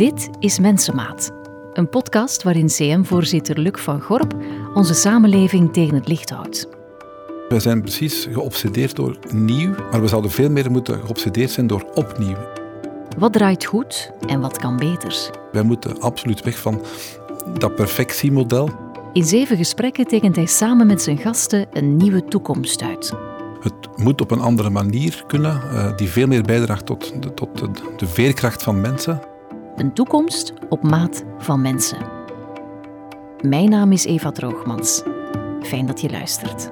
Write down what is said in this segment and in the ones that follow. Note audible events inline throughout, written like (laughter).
Dit is Mensenmaat, een podcast waarin CM-voorzitter Luc van Gorp onze samenleving tegen het licht houdt. We zijn precies geobsedeerd door nieuw, maar we zouden veel meer moeten geobsedeerd zijn door opnieuw. Wat draait goed en wat kan beter? Wij moeten absoluut weg van dat perfectiemodel. In zeven gesprekken tekent hij samen met zijn gasten een nieuwe toekomst uit. Het moet op een andere manier kunnen, eh, die veel meer bijdraagt tot, de, tot de, de veerkracht van mensen. Een toekomst op maat van mensen. Mijn naam is Eva Droogmans. Fijn dat je luistert.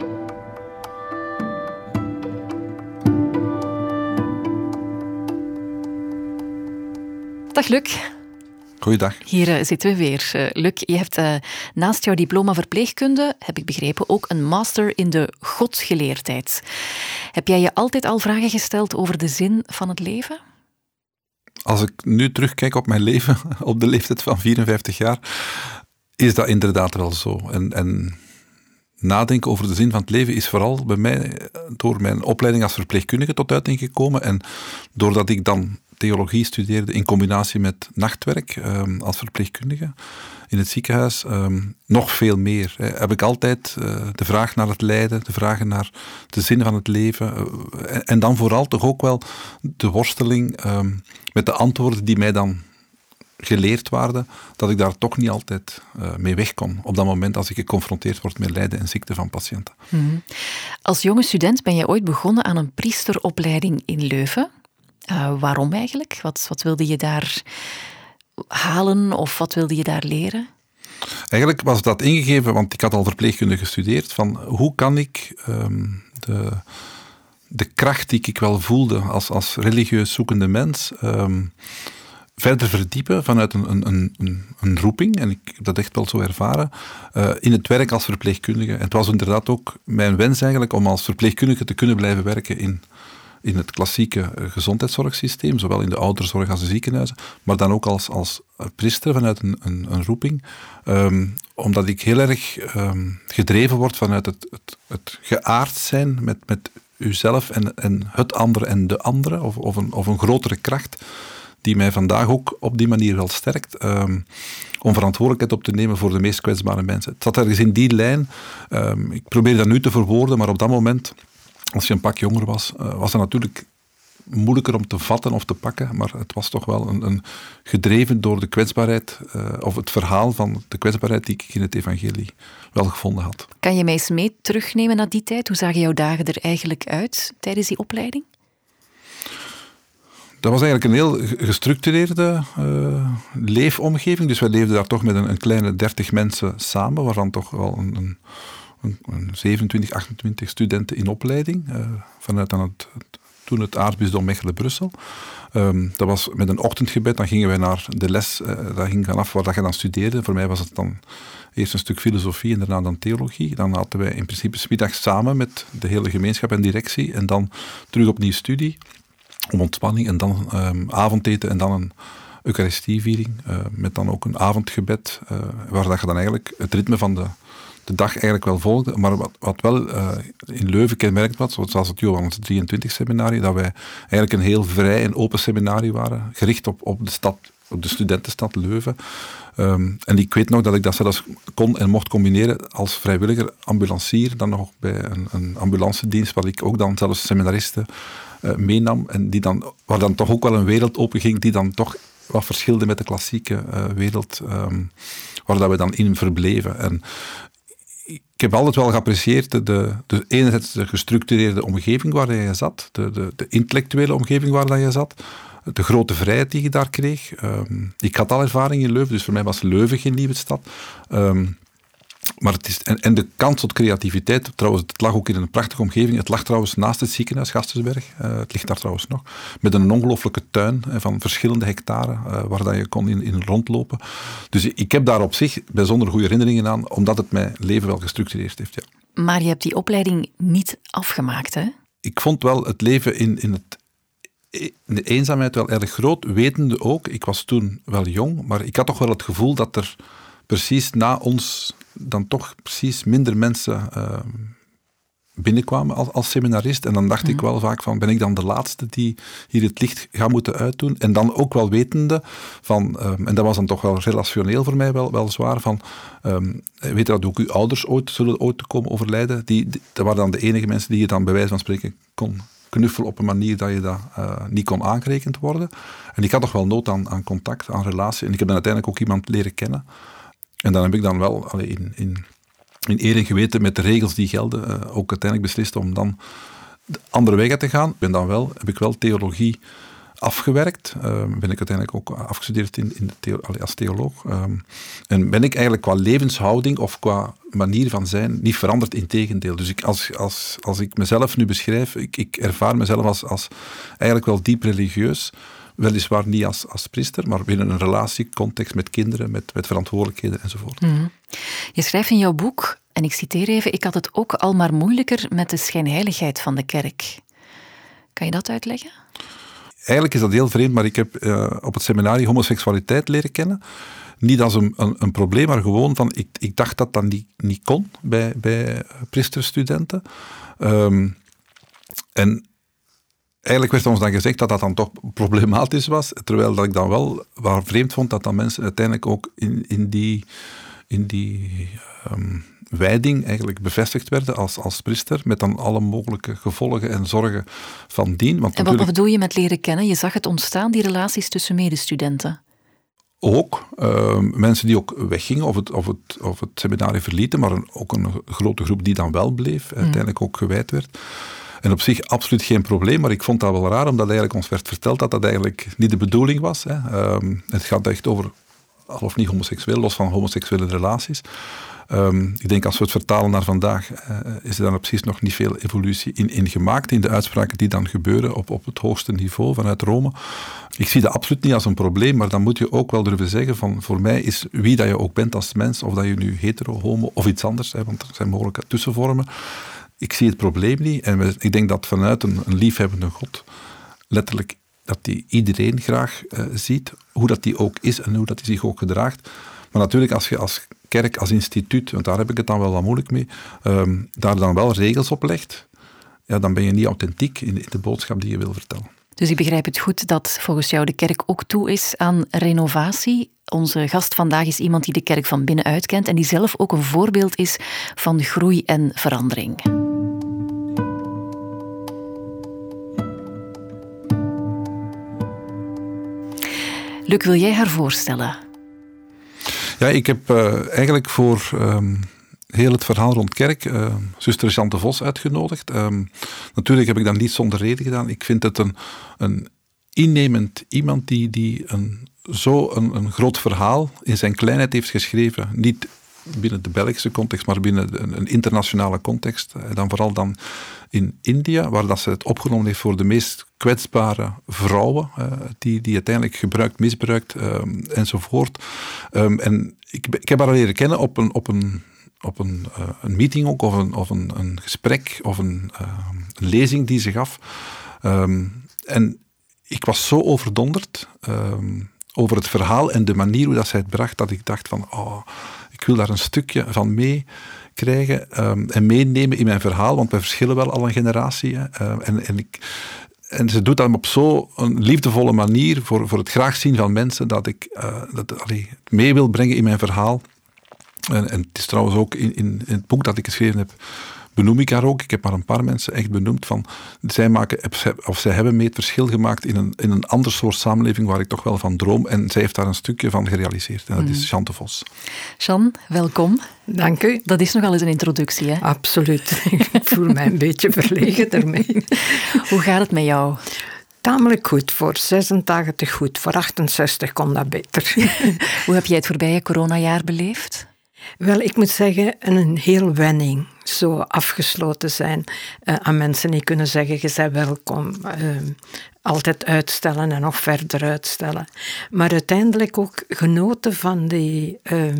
Dag Luc. Goeiedag. Hier eh, zitten we weer. Uh, Luc, je hebt uh, naast jouw diploma verpleegkunde, heb ik begrepen, ook een master in de godsgeleerdheid. Heb jij je altijd al vragen gesteld over de zin van het leven? Als ik nu terugkijk op mijn leven, (laughs) op de leeftijd van 54 jaar, is dat inderdaad wel zo. En, en nadenken over de zin van het leven is vooral bij mij door mijn opleiding als verpleegkundige tot uiting gekomen. En doordat ik dan theologie studeerde in combinatie met nachtwerk um, als verpleegkundige in het ziekenhuis. Um, nog veel meer. Hè. Heb ik altijd uh, de vraag naar het lijden, de vragen naar de zin van het leven. Uh, en, dan vooral toch ook wel de worsteling um, met de antwoorden die mij dan geleerd waren, dat ik daar toch niet altijd uh, mee weg kon. Op dat moment als ik geconfronteerd word met lijden en ziekte van patiënten. Mm. Als jonge student ben je ooit begonnen aan een priesteropleiding in Leuven. Waarom eigenlijk? Wat, wat wilde je daar halen of wat wilde je daar leren? Eigenlijk was dat ingegeven, want ik had al verpleegkunde gestudeerd, van hoe kan ik um, de, de kracht die ik wel voelde als, als religieus zoekende mens um, verder verdiepen vanuit een, een, een, een, roeping, en ik heb dat echt wel zo ervaren, uh, in het werk als verpleegkundige. En het was inderdaad ook mijn wens eigenlijk om als verpleegkundige te kunnen blijven werken in in het klassieke eh, gezondheidszorgsysteem, zowel in de ouderzorg als de ziekenhuizen, maar dan ook als, als priester vanuit een, een, een roeping, um, omdat ik heel erg um, gedreven word vanuit het, het, het geaard zijn met, met uzelf en, en het andere en de andere, of, of, een, of een grotere kracht, die mij vandaag ook op die manier wel sterkt. Um, om verantwoordelijkheid op te nemen voor de meest kwetsbare mensen. Het zat ergens in die lijn. Ik probeer dat nu te verwoorden, maar op dat moment als je een pak jonger was, uh, was het natuurlijk moeilijker om te vatten of te pakken, maar het was toch wel een, een gedreven door de kwetsbaarheid, uh, of het verhaal van de kwetsbaarheid die ik in het evangelie wel gevonden had. Kan je mij eens mee terugnemen naar die tijd? Hoe zagen jouw dagen er eigenlijk uit tijdens die opleiding? Dat was eigenlijk een heel gestructureerde uh, leefomgeving. Dus wij leefden daar toch met een, een kleine dertig mensen samen, waarvan toch wel een een, 27, 28 studenten in opleiding, uh, vanuit dan het, toen het aartsbisdom Mechelen-Brussel. Um, dat was met een ochtendgebed, dan gingen wij naar de les, uh, dat ging vanaf waar dat je dan studeerde. Voor mij was het dan eerst een stuk filosofie en daarna dan theologie. Dan hadden wij in principe smiddags samen met de hele gemeenschap en directie en dan terug opnieuw studie, om ontspanning en dan um, avondeten en dan een eucharistieviering, uh, met dan ook een avondgebed, waar dat je dan eigenlijk het ritme van de de dag eigenlijk wel volgde. Maar wat, wat wel uh, in Leuven kenmerkt was, zoals het Johannes 23 seminarie, dat wij eigenlijk een heel vrij en open seminarie waren, gericht op, op de stad, op de studentenstad Leuven. Um, en ik weet nog dat ik dat zelfs kon en mocht combineren als vrijwilliger ambulancier, dan nog bij een, een ambulancedienst, waar ik ook dan zelfs seminaristen uh, meenam, en die dan, waar dan toch ook wel een wereld open ging, die dan toch wat verschilde met de klassieke uh, wereld um, waar dat we dan in verbleven. En ik heb altijd wel geapprecieerd de, de, de gestructureerde omgeving waar je zat, de, de, de intellectuele omgeving waar je zat, de grote vrijheid die je daar kreeg. Um, ik had al ervaring in Leuven, dus voor mij was Leuven geen nieuwe stad. Um, maar het is, en, en, de kans tot creativiteit, trouwens, het lag ook in een prachtige omgeving. Het lag trouwens naast het ziekenhuis, Gastensberg. Uh, het ligt daar trouwens nog. Met een ongelooflijke tuin uh, van verschillende hectare, uh, waar dat je kon in, in rondlopen. Dus ik heb daar op zich bijzonder goede herinneringen aan, omdat het mijn leven wel gestructureerd heeft. Ja. Maar je hebt die opleiding niet afgemaakt, hè? Ik vond wel het leven in, in het in de eenzaamheid wel erg groot, wetende ook, ik was toen wel jong, maar ik had toch wel het gevoel dat er precies na ons dan toch precies minder mensen uh, binnenkwamen als, als seminarist. En dan dacht ik mhm. wel vaak van, ben ik dan de laatste die hier het licht gaat moeten uitdoen? En dan ook wel wetende van, ehm, en dat was dan toch wel relationeel voor mij wel, wel zwaar, van, um, weet dat ook uw ouders ooit zullen ooit komen overlijden? Die, dat waren dan de enige mensen die je dan bij wijze van spreken kon knuffelen op een manier dat je dat uh, niet kon aangerekend worden. En ik had toch wel nood aan, aan contact, aan relatie. En ik heb dan uiteindelijk ook iemand leren kennen. En dan heb ik dan wel in, in in eer en geweten met de regels die gelden, uh, ook uiteindelijk beslist om dan de andere wegen te gaan. Ben dan wel, heb ik wel theologie afgewerkt. Uh, ben ik uiteindelijk ook afgestudeerd in, in de als theoloog. Ehm, en ben ik eigenlijk qua levenshouding of qua manier van zijn niet veranderd, in tegendeel. Dus ik, als, als, als ik mezelf nu beschrijf, ik, ik ervaar mezelf als, als eigenlijk wel diep religieus. Weliswaar niet als, als priester, maar binnen een relatiecontext met kinderen, met, met verantwoordelijkheden enzovoort. Mhm. Je schrijft in jouw boek, en ik citeer even, ik had het ook al maar moeilijker met de schijnheiligheid van de kerk. Kan je dat uitleggen? Eigenlijk is dat heel vreemd, maar ik heb uh, op het seminarie homoseksualiteit leren kennen. Niet als een, een, een, probleem, maar gewoon van, ik, ik dacht dat dat niet, niet kon bij, bij priesterstudenten. Um, en eigenlijk werd ons dan gezegd dat dat dan toch problematisch was, terwijl dat ik dan wel waar vreemd vond dat dan mensen uiteindelijk ook in, in die, in die um, wijding eigenlijk bevestigd werden als, als priester, met dan alle mogelijke gevolgen en zorgen van dien. Want en wat bedoel je met leren kennen? Je zag het ontstaan, die relaties tussen medestudenten. Ook uh, mensen die ook weggingen of het, of het, of het seminarie verlieten, maar ook een grote groep die dan wel bleef, hmm. uiteindelijk ook gewijd werd. En op zich absoluut geen probleem, maar ik vond dat wel raar, omdat eigenlijk ons werd verteld dat dat eigenlijk niet de bedoeling was. Hè. Ehm, het gaat echt over, al of niet homoseksueel, los van homoseksuele relaties. Ehm, ik denk als we het vertalen naar vandaag, uh, is er dan precies nog niet veel evolutie in, in gemaakt in de uitspraken die dan gebeuren op, op het hoogste niveau vanuit Rome. Ik zie dat absoluut niet als een probleem, maar dan moet je ook wel durven zeggen van voor mij is wie dat je ook bent als mens, of dat je nu hetero, homo of iets anders, hè, want er zijn mogelijke tussenvormen, ik zie het probleem niet. En ik denk dat vanuit een, liefhebbende God, letterlijk, dat hij iedereen graag uh, ziet, hoe dat die ook is en hoe dat hij zich ook gedraagt. Maar natuurlijk, als je als kerk, als instituut, want daar heb ik het dan wel wat moeilijk mee, um, daar dan wel regels op legt, ja, dan ben je niet authentiek in de boodschap die je wil vertellen. Dus ik begrijp het goed dat volgens jou de kerk ook toe is aan renovatie. Onze gast vandaag is iemand die de kerk van binnenuit kent en die zelf ook een voorbeeld is van groei en verandering. Luc, wil jij haar voorstellen? Ja, ik heb uh, eigenlijk voor um, heel het verhaal rond kerk uh, zuster Jean Vos uitgenodigd. Um, natuurlijk heb ik dat niet zonder reden gedaan. Ik vind het een, een innemend iemand die, die een, zo een, een groot verhaal in zijn kleinheid heeft geschreven. Niet binnen de Belgische context, maar binnen een, internationale context. En dan vooral dan in India, waar dat ze het opgenomen heeft voor de meest kwetsbare vrouwen, uh, die, die uiteindelijk gebruikt, misbruikt um, enzovoort. Um, en ik, ik heb haar leren kennen op een, op een, op een, uh, een meeting ook, of een, of een, een gesprek, of een, uh, een lezing die ze gaf. Um, en ik was zo overdonderd over het verhaal en de manier hoe dat zij het bracht, dat ik dacht van, oh, ik wil daar een stukje van mee krijgen en meenemen in mijn verhaal, want we verschillen wel al een generatie. en, en ik, en ze doet dat op zo'n liefdevolle manier voor, voor het graag zien van mensen dat ik uh, dat, allee, mee wil brengen in mijn verhaal. En, en het is trouwens ook in, in, in, het boek dat ik geschreven heb, benoem ik haar ook. Ik heb maar een paar mensen echt benoemd van, zij maken, of zij hebben mee het verschil gemaakt in een, in een ander soort samenleving waar ik toch wel van droom. En zij heeft daar een stukje van gerealiseerd. En dat is mm. Jean de Vos. Jean, welkom. Dank u. Dat is nogal eens een introductie, hè? Absoluut. (laughs) ik voel mij een beetje (laughs) verlegen ermee. Hoe gaat het met jou? Tamelijk goed. Voor 86 goed. Voor 68 kon dat beter. (laughs) Hoe heb jij het voorbije coronajaar beleefd? Wel, ik moet zeggen, een heel wenning. Zo afgesloten zijn uh, aan mensen die kunnen zeggen, je bent welkom. Uh, altijd uitstellen en nog verder uitstellen. Maar uiteindelijk ook genoten van die uh,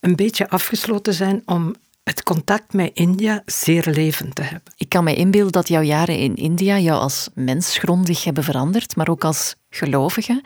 een beetje afgesloten zijn om het contact met India zeer levend te hebben. Ik kan me inbeelden dat jouw jaren in India jou als mens grondig hebben veranderd, maar ook als gelovige.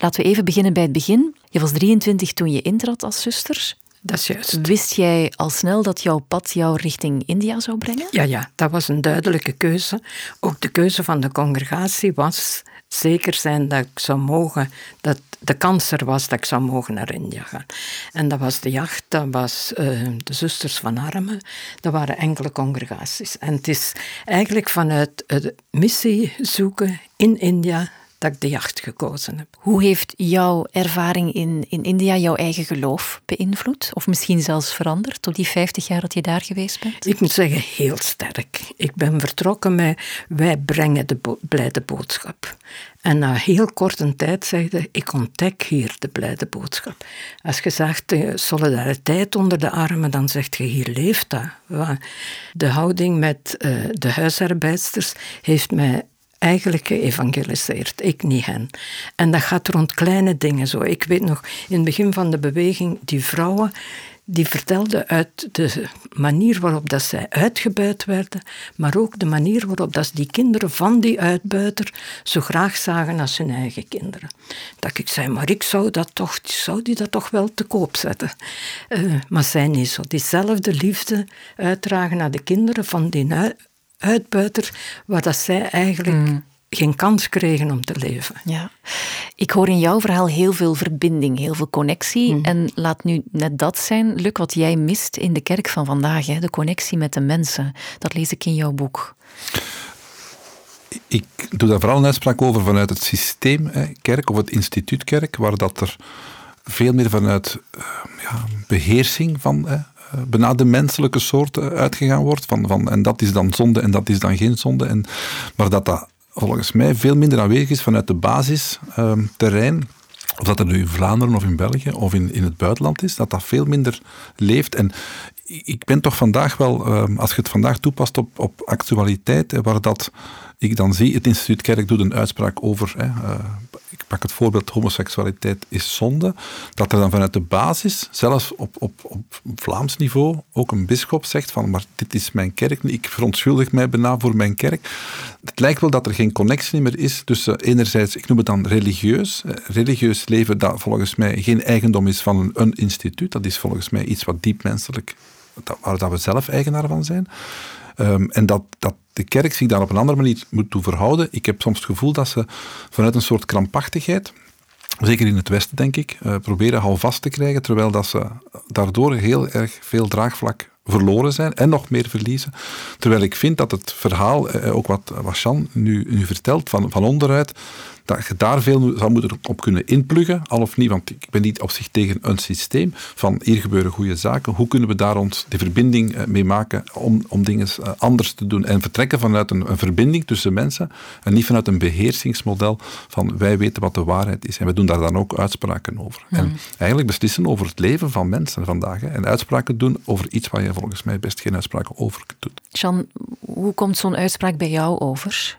Laten we even beginnen bij het begin. Je was 23 toen je intrad als zuster. Dat is juist. Wist jij al snel dat jouw pad jou richting India zou brengen? Ja, ja, dat was een duidelijke keuze. Ook de keuze van de congregatie was zeker zijn dat ik zou mogen, dat de kans er was dat ik zou mogen naar India gaan. En dat was de jacht, dat was uh, de Zusters van Armen, dat waren enkele congregaties. En het is eigenlijk vanuit het missie zoeken in India dat ik de jacht gekozen heb. Hoe heeft jouw ervaring in, in India jouw eigen geloof beïnvloed? Of misschien zelfs veranderd op die 50 jaar dat je daar geweest bent? Ik moet zeggen, heel sterk. Ik ben vertrokken met wij brengen de blijde boodschap. En na heel korte tijd zegde ik ontdek hier de blijde boodschap. Als je zegt de solidariteit onder de armen, dan zegt je hier leeft dat. De houding met uh, de huisarbeidsters heeft mij eigenlijk geëvangeliseerd, ik niet hen. En dat gaat rond kleine dingen zo. Ik weet nog, in het begin van de beweging, die vrouwen, die vertelden uit de manier waarop dat zij uitgebuit werden, maar ook de manier waarop dat die kinderen van die uitbuiter zo graag zagen als hun eigen kinderen. Dat ik zei, maar ik zou, dat toch, zou die dat toch wel te koop zetten. Uh, maar zij niet zo. Diezelfde liefde uitdragen naar de kinderen van die uitbuiter, waar dat zij eigenlijk mm. geen kans kregen om te leven. Ja. Ik hoor in jouw verhaal heel veel verbinding, heel veel connectie. Mm. En laat nu net dat zijn, Luc, wat jij mist in de kerk van vandaag. Hè? De connectie met de mensen. Dat lees ik in jouw boek. Ik doe daar vooral een uitspraak over vanuit het systeem hè, kerk of het instituut kerk, waar dat er veel meer vanuit uh, ja, beheersing van eh, bijna de menselijke soort eh, uitgegaan wordt. Van, van, en dat is dan zonde en dat is dan geen zonde. En, maar dat dat volgens mij veel minder aanwezig is vanuit de basisterrein. Ehm, of dat er nu in Vlaanderen of in België of in, in het buitenland is, dat dat veel minder leeft. En ik ben toch vandaag wel, ehm, als je het vandaag toepast op, op actualiteit, waar dat ik dan zie, het instituut Kerk doet een uitspraak over, pak het voorbeeld, homoseksualiteit is zonde, dat er dan vanuit de basis, zelfs op, op, op Vlaams niveau, ook een bischop zegt van, maar dit is mijn kerk, ik verontschuldig mij bijna voor mijn kerk. Het lijkt wel dat er geen connectie meer is tussen enerzijds, ik noem het dan religieus, eh, religieus leven dat volgens mij geen eigendom is van een, instituut, dat is volgens mij iets wat diep menselijk, waar dat we zelf eigenaar van zijn. Um, en dat, dat de kerk zich daar op een andere manier moet toe verhouden. Ik heb soms het gevoel dat ze vanuit een soort krampachtigheid, zeker in het Westen denk ik, uh, proberen houvast te krijgen, terwijl dat ze daardoor heel erg veel draagvlak verloren zijn en nog meer verliezen. Terwijl ik vind dat het verhaal, eh, ook wat, nu, nu vertelt, van, van onderuit, dat je daar veel zou moeten op kunnen inpluggen, al of niet, want ik ben niet op zich tegen een systeem van hier gebeuren goede zaken. Hoe kunnen we daar ons de verbinding eh, mee maken om, om dingen eh, anders te doen en vertrekken vanuit een, een verbinding tussen mensen en niet vanuit een beheersingsmodel van wij weten wat de waarheid is en we doen daar dan ook uitspraken over. En eigenlijk beslissen over het leven van mensen vandaag hè, en uitspraken doen over iets waar je volgens mij best geen uitspraken over doet. Jean, hoe komt zo'n uitspraak bij jou over?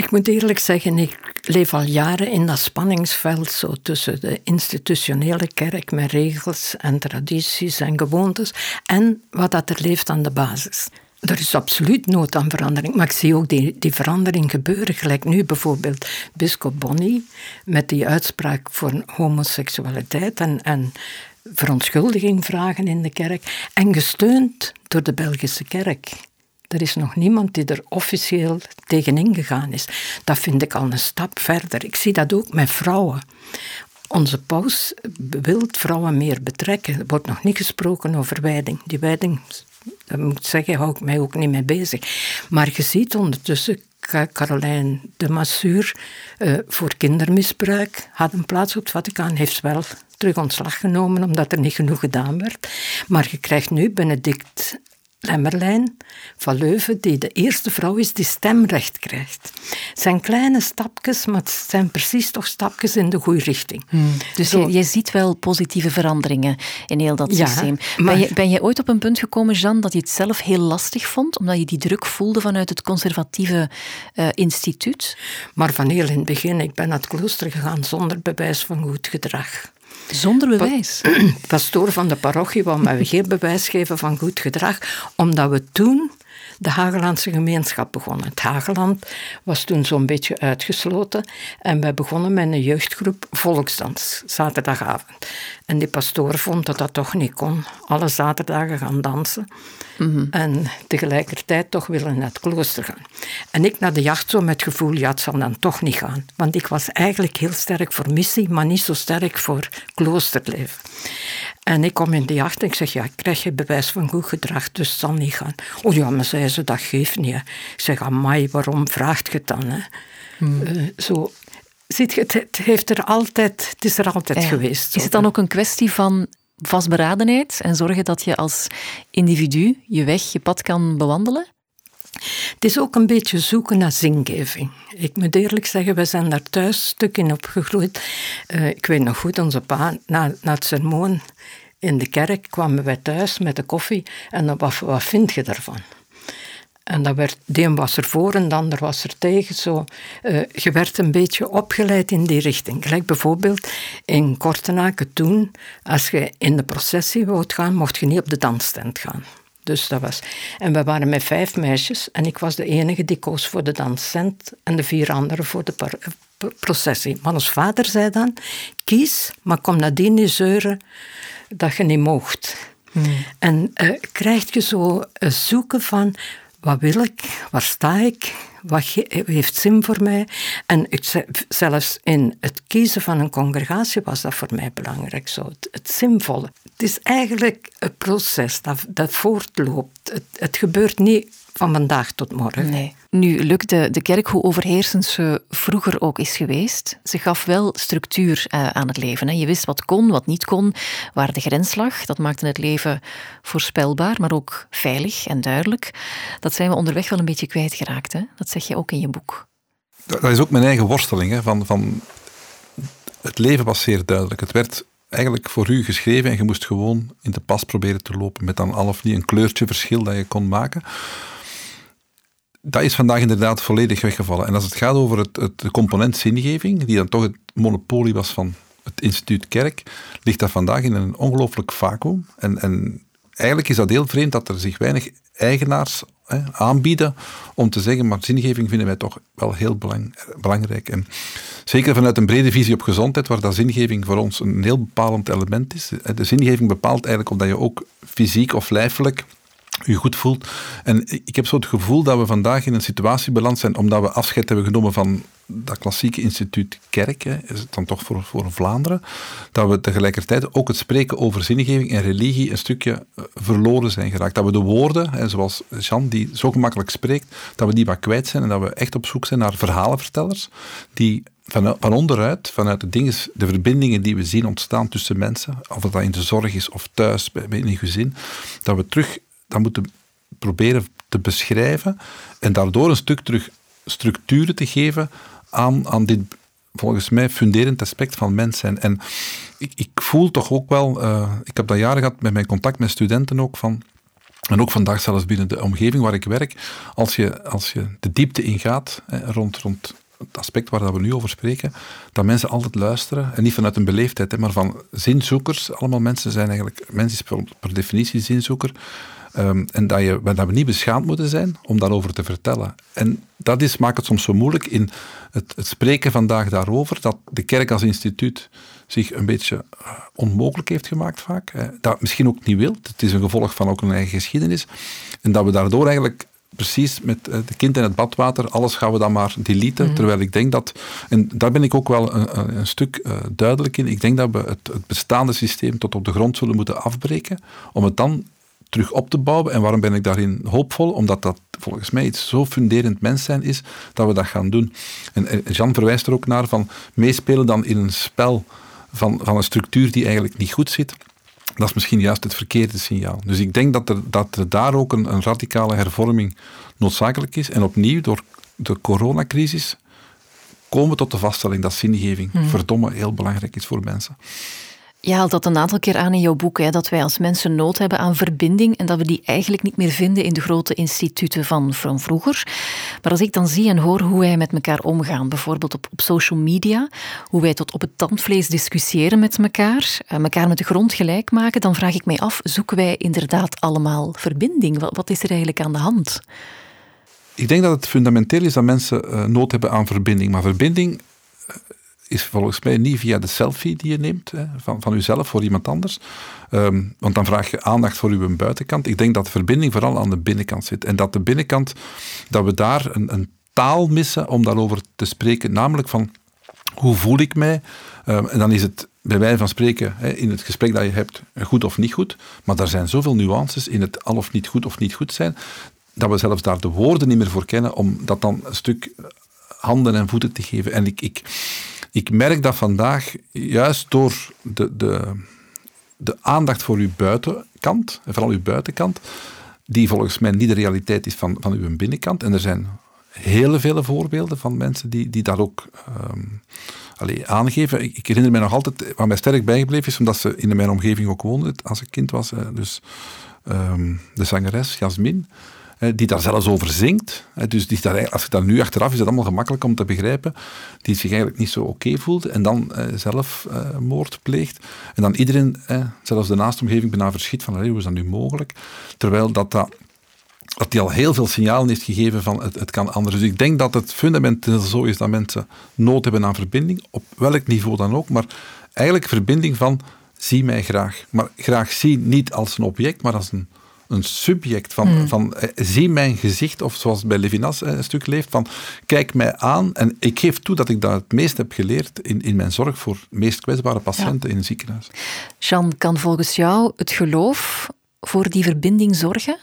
Ik moet eerlijk zeggen, ik leef al jaren in dat spanningsveld zo tussen de institutionele kerk met regels en tradities en gewoontes en wat dat er leeft aan de basis. Er is absoluut nood aan verandering, maar ik zie ook die, die verandering gebeuren. Gelijk nu bijvoorbeeld Bisschop Bonny met die uitspraak voor homoseksualiteit en, en verontschuldiging vragen in de kerk en gesteund door de Belgische kerk. Er is nog niemand die er officieel tegenin gegaan is. Dat vind ik al een stap verder. Ik zie dat ook met vrouwen. Onze paus wil vrouwen meer betrekken. Er wordt nog niet gesproken over wijding. Die wijding, dat moet ik zeggen, hou ik mij ook niet mee bezig. Maar je ziet ondertussen Caroline de Massur uh, voor kindermisbruik had een plaats op het Vaticaan, heeft wel terug ontslag genomen omdat er niet genoeg gedaan werd. Maar je krijgt nu Benedict Lemmerlijn van Leuven, die de eerste vrouw is die stemrecht krijgt. Het zijn kleine stapjes, maar het zijn precies toch stapjes in de goede richting. Hmm. Dus je, je, ziet wel positieve veranderingen in heel dat systeem. ben, je, ben je ooit op een punt gekomen, Jean, dat je het zelf heel lastig vond, omdat je die druk voelde vanuit het conservatieve uh, instituut? Maar van heel in het begin, ik ben naar het klooster gegaan zonder bewijs van goed gedrag. Zonder bewijs? (clears throat) Pastoor van de parochie wou mij geen bewijs geven van goed gedrag, omdat we toen de Hagelandse gemeenschap begonnen. Het Hageland was toen zo'n beetje uitgesloten en wij begonnen met een jeugdgroep volksdans, zaterdagavond. En die pastoor vond dat dat toch niet kon, alle zaterdagen gaan dansen. Mhm. En tegelijkertijd toch willen naar het klooster gaan. En ik naar de jacht zo met het gevoel, ja, het zal dan toch niet gaan. Want ik was eigenlijk heel sterk voor missie, maar niet zo sterk voor kloosterleven. En ik kom in de jacht en ik zeg, ja, ik krijg je bewijs van goed gedrag, dus het zal niet gaan. Oh ja, maar zei ze, dat geeft niet. Ik zeg, amai, waarom vraagt je het dan? Hè? Hmm. Uh, zo, ziet je, het, heeft er altijd, het is er altijd geweest. Is het dan ook een kwestie van vastberadenheid en zorgen dat je als individu je weg, je pad kan bewandelen? Het is ook een beetje zoeken naar zingeving. Ik moet eerlijk zeggen, we zijn daar thuis stuk in opgegroeid. Uh, ik weet nog goed, onze pa, na, na het sermoon in de kerk, kwamen wij thuis met de koffie en dan, wat, wat vind je daarvan? En dat werd, de een was er voor en de ander was er tegen. Zo. Uh, je werd een beetje opgeleid in die richting. Gelijk bijvoorbeeld in Kortenaken toen, als je in de processie wou gaan, mocht je niet op de dansstand gaan. Dus dat was. En we waren met vijf meisjes en ik was de enige die koos voor de danscent en de vier anderen voor de processie. Maar ons vader zei dan: kies, maar kom nadien niet zeuren dat je niet mocht. Hmm. En uh, krijg je zo zoeken van wat wil ik, waar sta ik, wat heeft zin voor mij. En ik, zelfs in het kiezen van een congregatie was dat voor mij belangrijk, zo, het, zinvolle. Het is eigenlijk een proces dat, dat voortloopt. Het gebeurt niet van vandaag tot morgen. Nee. Nu lukte de kerk, hoe overheersend ze vroeger ook is geweest, ze gaf wel structuur uh, aan het leven. Hè. Je wist wat kon, wat niet kon, waar de grens lag. Dat maakte het leven voorspelbaar, maar ook veilig en duidelijk. Dat zijn we onderweg wel een beetje kwijtgeraakt. Hè. Dat zeg je ook in je boek. Dat is ook mijn eigen worsteling. Hè, van, van het leven was zeer duidelijk. Het werd eigenlijk voor u geschreven en je moest gewoon in de pas proberen te lopen met dan al of niet een kleurtje verschil dat je kon maken dat is vandaag inderdaad volledig weggevallen. En als het gaat over het, het, component zingeving, die dan toch het monopolie was van het instituut Kerk, ligt dat vandaag in een ongelooflijk vacuüm. En, en eigenlijk is dat heel vreemd dat er zich weinig eigenaars hè, aanbieden om te zeggen, maar zingeving vinden wij toch wel heel belang, belangrijk. En zeker vanuit een brede visie op gezondheid, waar dat zingeving voor ons een heel bepalend element is. De zingeving bepaalt eigenlijk omdat je ook fysiek of lijfelijk u goed voelt. En ik heb zo het gevoel dat we vandaag in een situatie beland zijn, omdat we afscheid hebben genomen van dat klassieke instituut kerk, hè, is het dan toch voor, voor Vlaanderen, dat we tegelijkertijd ook het spreken over zingeving en religie een stukje eh, verloren zijn geraakt. Dat we de woorden, hè, zoals Jean, die zo gemakkelijk spreekt, dat we die wat kwijt zijn en dat we echt op zoek zijn naar verhalenvertellers die van, van onderuit, vanuit de, dingen, de verbindingen die we zien ontstaan tussen mensen, of dat in de zorg is of thuis, bij, een gezin, dat we terug dat moeten proberen te beschrijven en daardoor een stuk terug structuren te geven aan, aan dit volgens mij funderend aspect van mens zijn. En ik, ik voel toch ook wel, uh, ik heb dat jaren gehad met mijn contact met studenten ook van, en ook vandaag zelfs binnen de omgeving waar ik werk, als je, als je de diepte ingaat rond, rond het aspect waar dat we nu over spreken, dat mensen altijd luisteren, en niet vanuit een beleefdheid, hè, maar van zinzoekers. Allemaal mensen zijn eigenlijk, mensen is per definitie zinzoeker, Ehm, en dat, je, dat we niet beschaamd moeten zijn om daarover te vertellen. En dat is, maakt het soms zo moeilijk in het, het spreken vandaag daarover, dat de kerk als instituut zich een beetje eh, onmogelijk heeft gemaakt vaak. Dat misschien ook niet wil. Het is een gevolg van ook een eigen geschiedenis. En dat we daardoor eigenlijk precies met eh, de kind in het badwater, alles gaan we dan maar deleten. Mhm. Terwijl ik denk dat, en daar ben ik ook wel een, een stuk uh, duidelijk in, ik denk dat we het, het, bestaande systeem tot op de grond zullen moeten afbreken, om het dan terug op te bouwen. En waarom ben ik daarin hoopvol? Omdat dat volgens mij iets zo funderend mens zijn is, dat we dat gaan doen. En Jan verwijst er ook naar van meespelen dan in een spel van, van een structuur die eigenlijk niet goed zit. Dat is misschien juist het verkeerde signaal. Dus ik denk dat er, dat er daar ook een, een radicale hervorming noodzakelijk is. En opnieuw, door de coronacrisis, komen we tot de vaststelling dat zingeving hmm. verdomme heel belangrijk is voor mensen. Je haalt dat een aantal keer aan in jouw boek, dat wij als mensen nood hebben aan verbinding en dat we die eigenlijk niet meer vinden in de grote instituten van, van vroeger. Maar als ik dan zie en hoor hoe wij met elkaar omgaan, bijvoorbeeld op, op social media, hoe wij tot op het tandvlees discussiëren met elkaar, uh, elkaar met de grond gelijk maken, dan vraag ik mij af, zoeken wij inderdaad allemaal verbinding? Wat, wat is er eigenlijk aan de hand? Ik denk dat het fundamenteel is dat mensen uh, nood hebben aan verbinding. Maar verbinding uh, is volgens mij niet via de selfie die je neemt hè, van, van jezelf voor iemand anders. Um, want dan vraag je aandacht voor uw buitenkant. Ik denk dat de verbinding vooral aan de binnenkant zit. En dat de binnenkant, dat we daar een, een taal missen om daarover te spreken. Namelijk van, hoe voel ik mij? Um, en dan is het bij wijze van spreken hè, in het gesprek dat je hebt goed of niet goed. Maar er zijn zoveel nuances in het al of niet goed of niet goed zijn dat we zelfs daar de woorden niet meer voor kennen om dat dan een stuk handen en voeten te geven. En ik, ik, ik merk dat vandaag, juist door de, de, de aandacht voor uw buitenkant, en vooral uw buitenkant, die volgens mij niet de realiteit is van, van uw binnenkant. En er zijn hele vele voorbeelden van mensen die, die dat ook um, allee, aangeven. Ik, herinner me nog altijd, wat mij sterk bijgebleven is, omdat ze in mijn omgeving ook woonde als ik kind was, dus um, de zangeres Jasmin die daar zelfs over zingt. Dus die daar, als je dat nu achteraf is, dat allemaal gemakkelijk om te begrijpen. Die zich eigenlijk niet zo oké voelt en dan eh, zelf eh, moord pleegt. En dan iedereen, eh, zelfs de naastomgeving, bijna verschiet van hoe is dat nu mogelijk? Terwijl dat, dat hij al heel veel signalen heeft gegeven van het, het kan anders. Dus ik denk dat het fundamenteel zo is dat mensen nood hebben aan verbinding, op welk niveau dan ook, maar eigenlijk verbinding van zie mij graag. Maar graag zie niet als een object, maar als een een subject van, mm. van eh, zie mijn gezicht, of zoals bij Levinas eh, een stuk leeft, van kijk mij aan. En ik geef toe dat ik dat het meest heb geleerd in, in mijn zorg voor meest kwetsbare patiënten in een ziekenhuis. Jean, kan volgens jou het geloof voor die verbinding zorgen?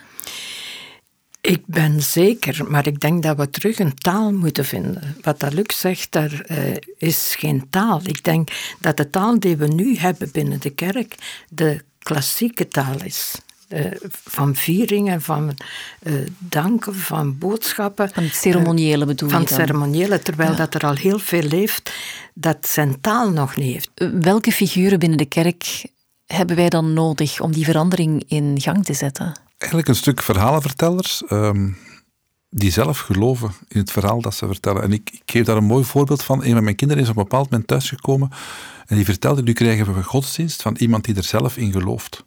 Ik ben zeker, maar ik denk dat we terug een taal moeten vinden. Wat Dalux zegt, er uh, is geen taal. Ik denk dat de taal die we nu hebben binnen de kerk de klassieke taal is. Uh, van vieringen, van uh, danken, van boodschappen. Van het ceremoniële bedoel van je Van het ceremoniële, terwijl ja. dat er al heel veel leeft, dat zijn taal nog niet heeft. Welke figuren binnen de kerk hebben wij dan nodig om die verandering in gang te zetten? Eigenlijk een stuk verhalenvertellers um, die zelf geloven in het verhaal dat ze vertellen. En ik, ik, geef daar een mooi voorbeeld van. Een van mijn kinderen is op een bepaald moment thuisgekomen en die vertelde, nu krijgen we een godsdienst van iemand die er zelf in gelooft.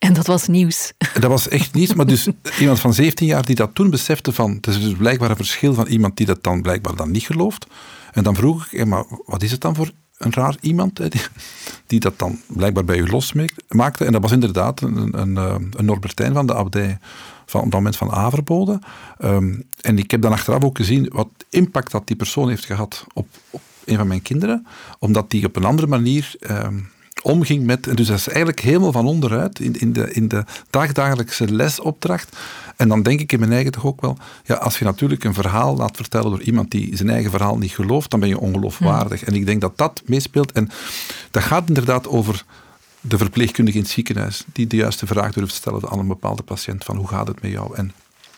En dat was nieuws. (laughs) Dat was echt nieuws, maar dus iemand van 17 jaar die dat toen besefte van, het is dus blijkbaar een verschil van iemand die dat dan blijkbaar dan niet gelooft. En dan vroeg ik, maar wat is het dan voor een raar iemand hè, die, dat dan blijkbaar bij u losmaakte? En dat was inderdaad een, een, een Norbertijn van de abdij van, op dat moment van Averbode. Um, en ik heb dan achteraf ook gezien wat impact dat die persoon heeft gehad op, een van mijn kinderen, omdat die op een andere manier... Um, omging met. Dus dat is eigenlijk helemaal van onderuit in, in, de, in de dagdagelijkse lesopdracht. En dan denk ik in mijn eigen toch ook wel, ja, als je natuurlijk een verhaal laat vertellen door iemand die zijn eigen verhaal niet gelooft, dan ben je ongeloofwaardig. En ik denk dat dat meespeelt. En dat gaat inderdaad over de verpleegkundige in het ziekenhuis, die de juiste vraag durft stellen aan een bepaalde patiënt, van hoe gaat het met jou? En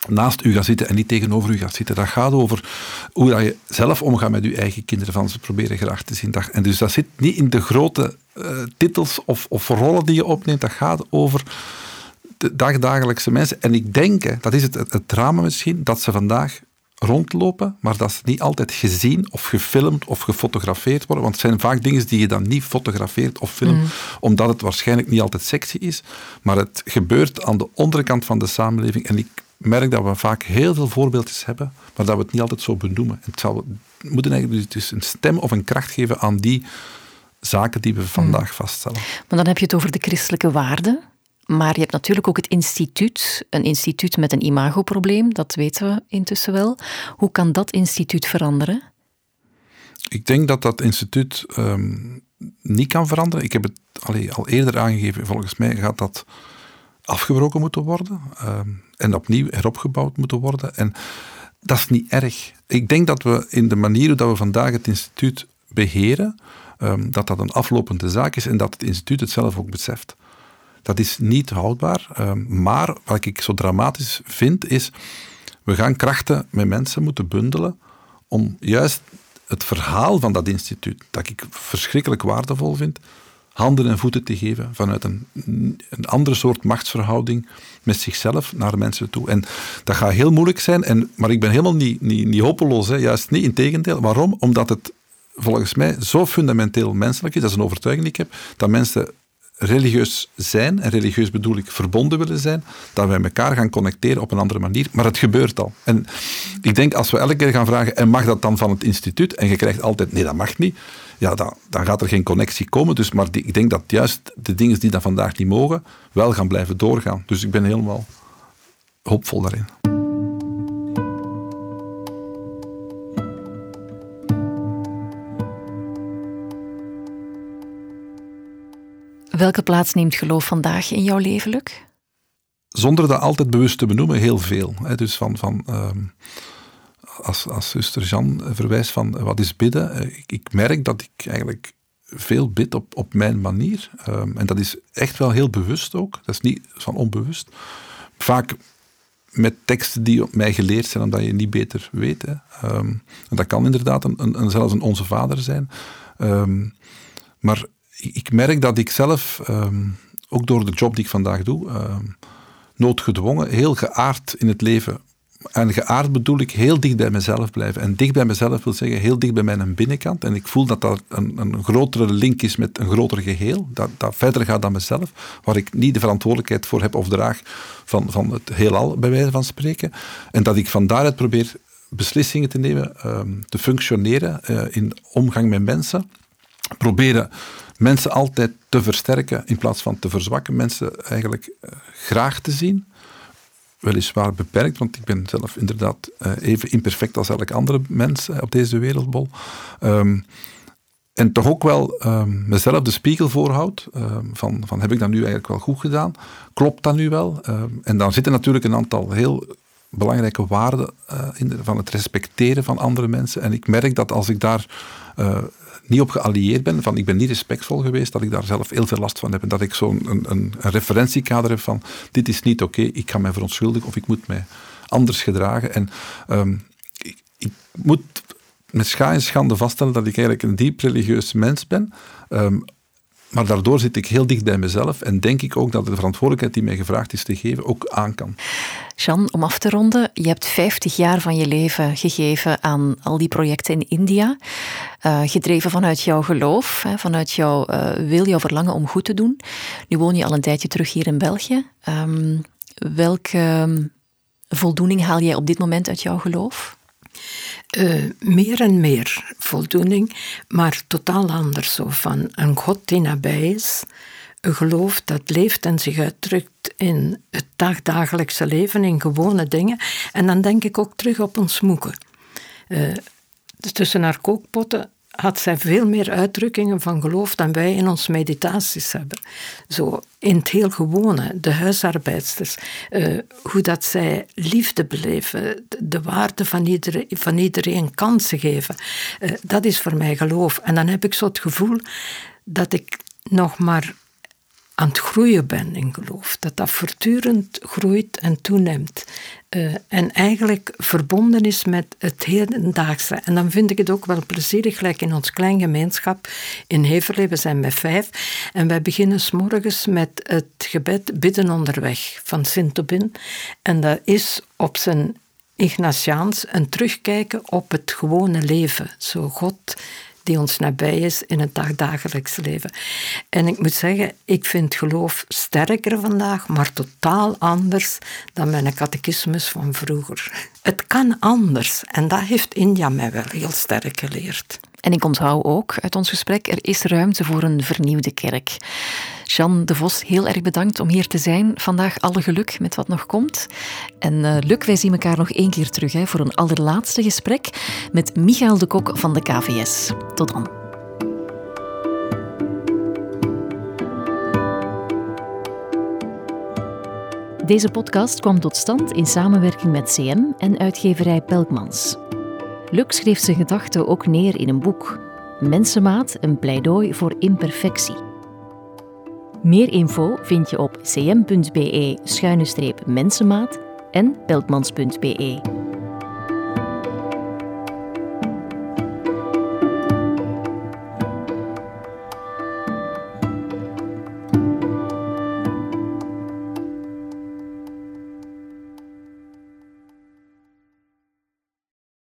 naast u gaat zitten en niet tegenover u gaat zitten. Dat gaat over hoe dat je zelf omgaat met je eigen kinderen, van ze proberen graag te zien. En dus dat zit niet in de grote uh, titels of, of rollen die je opneemt, dat gaat over de dagdagelijkse mensen. En ik denk, dat is het, het, het drama misschien, dat ze vandaag rondlopen, maar dat ze niet altijd gezien of gefilmd of gefotografeerd worden. Want het zijn vaak dingen die je dan niet fotografeert of filmt, mm. omdat het waarschijnlijk niet altijd sexy is. Maar het gebeurt aan de onderkant van de samenleving. En ik merk dat we vaak heel veel voorbeeldjes hebben, maar dat we het niet altijd zo benoemen. Het zou, moeten eigenlijk dus een stem of een kracht geven aan die zaken die we vandaag hmm. vaststellen. Maar dan heb je het over de christelijke waarden. Maar je hebt natuurlijk ook het instituut, een instituut met een imagoprobleem, dat weten we intussen wel. Hoe kan dat instituut veranderen? Ik denk dat dat instituut um, niet kan veranderen. Ik heb het allee, al eerder aangegeven, volgens mij gaat dat afgebroken moeten worden um, en opnieuw heropgebouwd moeten worden. En dat is niet erg. Ik denk dat we in de manier hoe dat we vandaag het instituut beheren, um, dat dat een aflopende zaak is en dat het instituut het zelf ook beseft. Dat is niet houdbaar. Um, maar wat ik zo dramatisch vind, is we gaan krachten met mensen moeten bundelen om juist het verhaal van dat instituut, dat ik verschrikkelijk waardevol vind, handen en voeten te geven vanuit een, een andere soort machtsverhouding met zichzelf naar mensen toe. En dat gaat heel moeilijk zijn, en, maar ik ben helemaal niet, niet, niet hopeloos, hè. juist niet, in tegendeel. Waarom? Omdat het volgens mij zo fundamenteel menselijk is, dat is een overtuiging die ik heb, dat mensen religieus zijn, en religieus bedoel ik verbonden willen zijn, dat wij elkaar gaan connecteren op een andere manier. Maar het gebeurt al. En ik denk, als we elke keer gaan vragen, en mag dat dan van het instituut? En je krijgt altijd, nee, dat mag niet. Ja, dan, dan gaat er geen connectie komen. Dus, maar ik denk dat juist de dingen die dat vandaag niet mogen, wel gaan blijven doorgaan. Dus ik ben helemaal hoopvol daarin. Welke plaats neemt geloof vandaag in jouw leven, Luc? Zonder dat altijd bewust te benoemen, heel veel. Dus van, van, ehm, als, als zuster Jean verwijst van wat is bidden, eh, ik, ik merk dat ik eigenlijk veel bid op, op mijn manier. Ehm, en dat is echt wel heel bewust ook. Dat is niet van onbewust. Vaak met teksten die op mij geleerd zijn, omdat je niet beter weet. Ehm, en dat kan inderdaad een, een, zelfs een Onze Vader zijn. maar ik merk dat ik zelf, ehm, ook door de job die ik vandaag doe, ehm, noodgedwongen, heel geaard in het leven. En geaard bedoel ik heel dicht bij mezelf blijven. En dicht bij mezelf wil zeggen heel dicht bij mijn binnenkant. En ik voel dat dat een, een grotere link is met een groter geheel. Dat, dat verder gaat dan mezelf. Waar ik niet de verantwoordelijkheid voor heb of draag van, van het heelal, bij wijze van spreken. En dat ik van daaruit probeer beslissingen te nemen, ehm, te functioneren uh, in omgang met mensen. Proberen mensen altijd te versterken in plaats van te verzwakken. Mensen eigenlijk uh, graag te zien. Weliswaar beperkt, want ik ben zelf inderdaad uh, even imperfect als elk andere mens uh, op deze wereldbol. Um, en toch ook wel um, mezelf de spiegel voorhoud. Um, van, van heb ik dat nu eigenlijk wel goed gedaan? Klopt dat nu wel? en dan zitten natuurlijk een aantal heel belangrijke waarden in de, van het respecteren van andere mensen. En ik merk dat als ik daar niet op geallieerd ben, van ik ben niet respectvol geweest, dat ik daar zelf heel veel last van heb. En dat ik zo'n een, een, een, referentiekader heb van dit is niet oké, ik ga mij verontschuldigen of ik moet mij anders gedragen. En um, ik, ik, moet met scha en schande vaststellen dat ik eigenlijk een diep religieus mens ben. Um, maar daardoor zit ik heel dicht bij mezelf en denk ik ook dat de verantwoordelijkheid die mij gevraagd is te geven ook aan kan. Jean, om af te ronden, je hebt 50 jaar van je leven gegeven aan al die projecten in India. Uh, gedreven vanuit jouw geloof, hè, vanuit jouw uh, wil, jouw verlangen om goed te doen. Nu woon je al een tijdje terug hier in België. Um, welke ehm, voldoening haal jij op dit moment uit jouw geloof? Uh, meer en meer voldoening, maar totaal anders. Zo van een God die nabij is, een geloof dat leeft en zich uitdrukt in het dagdagelijkse leven, in gewone dingen. En dan denk ik ook terug op ons moeken. Uh, tussen haar kookpotten had zij veel meer uitdrukkingen van geloof dan wij in ons meditaties hebben. Zo in het heel gewone, de huisarbeidsters, uh, hoe dat zij liefde beleven, de waarde van iedereen, van iedereen kansen geven, uh, dat is voor mij geloof. En dan heb ik zo het gevoel dat ik nog maar aan het groeien ben in geloof. Dat dat voortdurend groeit en toeneemt. Uh, en eigenlijk verbonden is met het hedendaagse. En dan vind ik het ook wel plezierig, gelijk in ons klein gemeenschap in Heverlee, we zijn met vijf, en wij beginnen s morgens met het gebed Bidden onderweg van Sint-Tobin. En dat is op zijn Ignatiaans een terugkijken op het gewone leven. Zo God die ons nabij is in het dagdagelijks leven. En ik moet zeggen, ik vind geloof sterker vandaag, maar totaal anders dan mijn catechismus van vroeger. Het kan anders en dat heeft India mij wel heel sterk geleerd. En ik onthoud ook uit ons gesprek, er is ruimte voor een vernieuwde kerk. Jean de Vos, heel erg bedankt om hier te zijn. Vandaag alle geluk met wat nog komt. En uh, wij zien elkaar nog één keer terug hè, voor een allerlaatste gesprek met Michael de Kok van de KVS. Tot dan. Deze podcast kwam tot stand in samenwerking met CM en uitgeverij Pelkmans. Luc schreef zijn gedachten ook neer in een boek. Mensenmaat, een pleidooi voor imperfectie. Meer info vind je op cm.be-mensenmaat en peltmans.be.